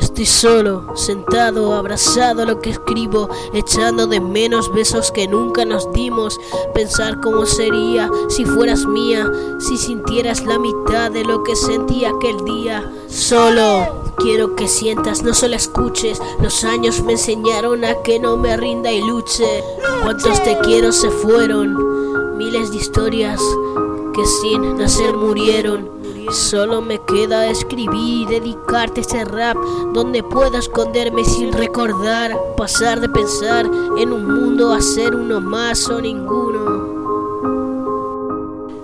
Estoy solo, sentado, abrazado a lo que escribo, echando de menos besos que nunca nos dimos. Pensar cómo sería si fueras mía, si sintieras la mitad de lo que sentí aquel día. Solo quiero que sientas, no solo escuches. Los años me enseñaron a que no me rinda y luche. Cuántos te quiero se fueron, miles de historias que sin nacer murieron. Solo me queda escribir y dedicarte ese rap donde pueda esconderme sin recordar, pasar de pensar en un mundo a ser uno más o ninguno.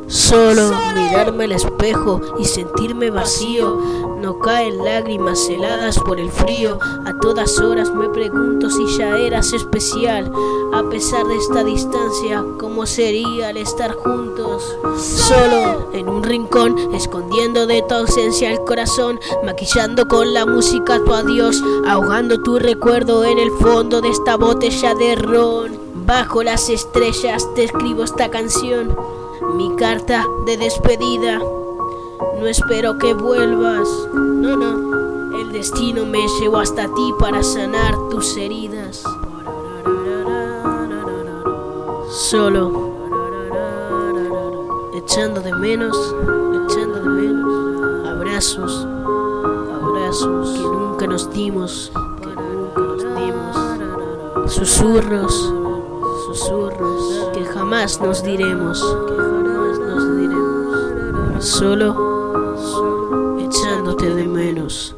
Solo mirarme al espejo y sentirme vacío. No caen lágrimas heladas por el frío. A todas horas me pregunto si ya eras especial. A pesar de esta distancia, ¿cómo sería el estar juntos? Solo en un rincón, escondiendo de tu ausencia el corazón, maquillando con la música tu adiós, ahogando tu recuerdo en el fondo de esta botella de ron. Bajo las estrellas te escribo esta canción mi carta de despedida. No espero que vuelvas, no, no. El destino me llevó hasta ti para sanar tus heridas. Solo, echando de menos, echando de menos. Abrazos, abrazos que nunca nos dimos, que nunca nos dimos. Susurros, susurros que jamás nos diremos, que jamás nos diremos. Solo echándote de menos.